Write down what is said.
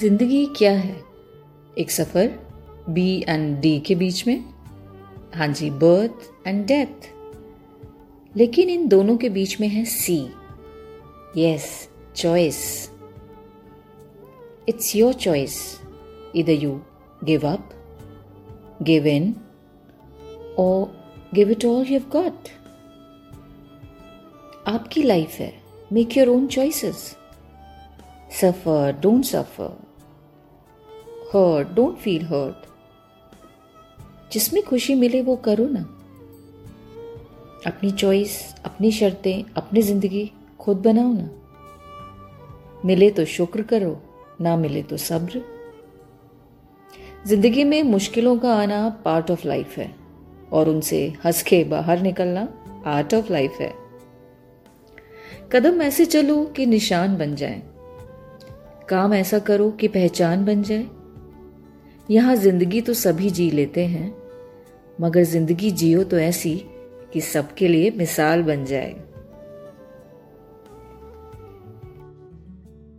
ज़िंदगी क्या है? एक सफ़र बी एंड डी के बीच में। हाँ जी बर्थ एंड डेथ लेकिन इन दोनों के बीच में है see yes choice it's your choice इधर you give up give in और give it all you got आपकी लाइफ है। Make your own choices suffer don't suffer hurt don't feel hurt जिसमें खुशी मिले वो करो ना। अपनी चॉइस अपनी शर्तें, अपनी ज़िंदगी खुद बनाओ ना। मिले तो शुक्र करो, ना मिले तो सब्र। ज़िंदगी में मुश्किलों का आना पार्ट ऑफ़ लाइफ है और उनसे हंस के बाहर निकलना आर्ट ऑफ़ लाइफ है। कदम ऐसे चलो कि निशान बन जाए। काम ऐसा करो कि पहचान बन जाए। यहाँ ज़िंदगी तो सभी जी लेते हैं, मगर ज़िंदगी जियो तो ऐसी कि सबके लिए मिसाल बन जाए।